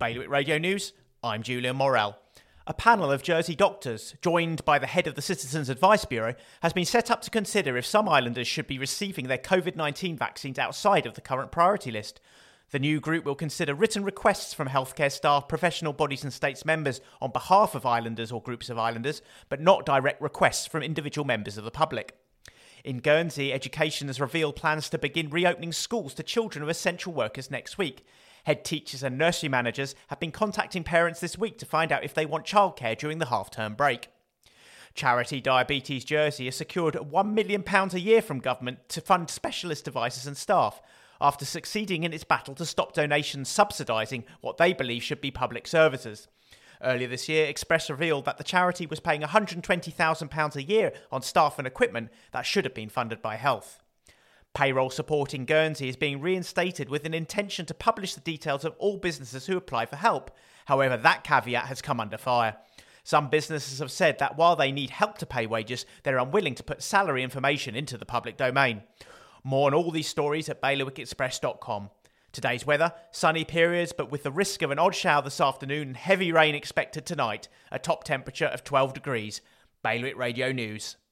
Bailiwick Radio News, I'm Julian Morel. A panel of Jersey doctors, joined by the head of the Citizens Advice Bureau, has been set up to consider if some islanders should be receiving their COVID 19 vaccines outside of the current priority list. The new group will consider written requests from healthcare staff, professional bodies, and states members on behalf of islanders or groups of islanders, but not direct requests from individual members of the public. In Guernsey, education has revealed plans to begin reopening schools to children of essential workers next week. Head teachers and nursery managers have been contacting parents this week to find out if they want childcare during the half term break. Charity Diabetes Jersey has secured £1 million a year from government to fund specialist devices and staff after succeeding in its battle to stop donations subsidising what they believe should be public services. Earlier this year, Express revealed that the charity was paying £120,000 a year on staff and equipment that should have been funded by health. Payroll support in Guernsey is being reinstated with an intention to publish the details of all businesses who apply for help. However, that caveat has come under fire. Some businesses have said that while they need help to pay wages, they're unwilling to put salary information into the public domain. More on all these stories at bailiwickexpress.com. Today's weather sunny periods, but with the risk of an odd shower this afternoon and heavy rain expected tonight. A top temperature of 12 degrees. Bailiwick Radio News.